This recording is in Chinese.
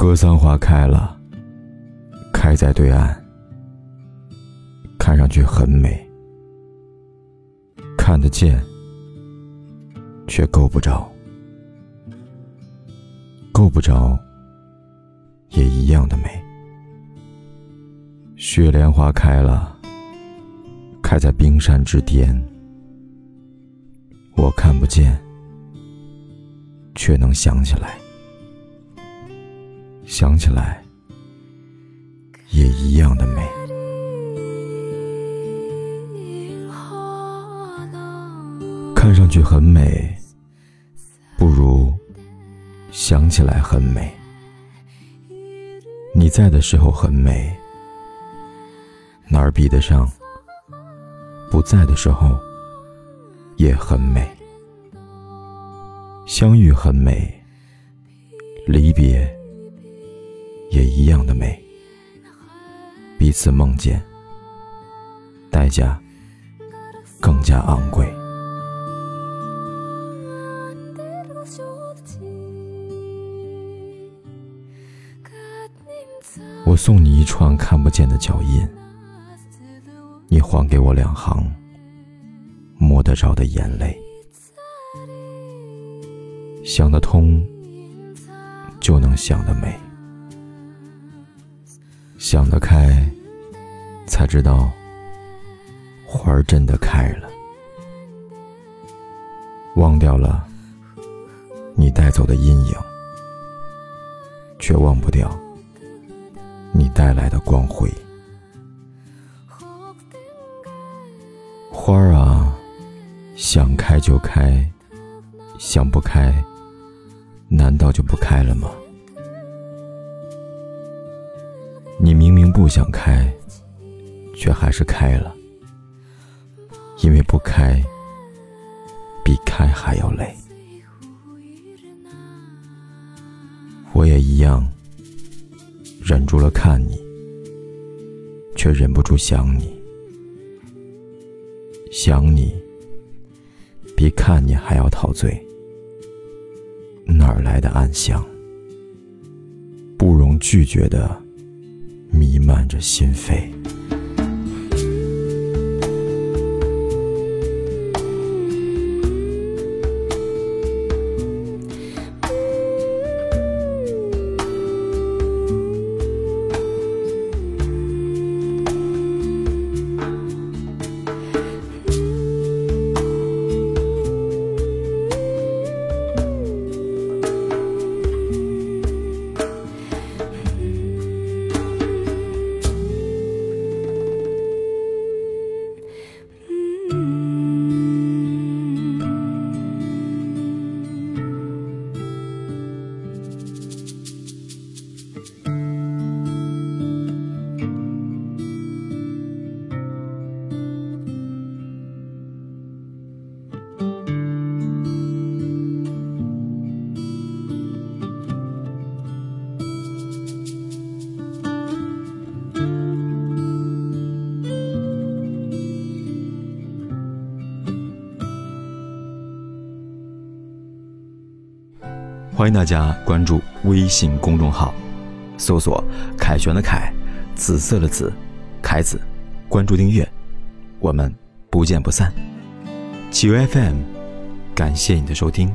格桑花开了，开在对岸，看上去很美，看得见，却够不着，够不着，也一样的美。雪莲花开了，开在冰山之巅，我看不见，却能想起来。想起来，也一样的美。看上去很美，不如想起来很美。你在的时候很美，哪儿比得上不在的时候也很美。相遇很美，离别。也一样的美，彼此梦见，代价更加昂贵。我送你一串看不见的脚印，你还给我两行摸得着的眼泪。想得通，就能想得美。想得开，才知道花儿真的开了。忘掉了你带走的阴影，却忘不掉你带来的光辉。花儿啊，想开就开，想不开，难道就不开了吗？不想开，却还是开了，因为不开比开还要累。我也一样，忍住了看你，却忍不住想你。想你比看你还要陶醉，哪来的暗香？不容拒绝的。弥漫着心扉。欢迎大家关注微信公众号，搜索“凯旋的凯，紫色的紫，凯子”，关注订阅，我们不见不散。企鹅 FM，感谢你的收听。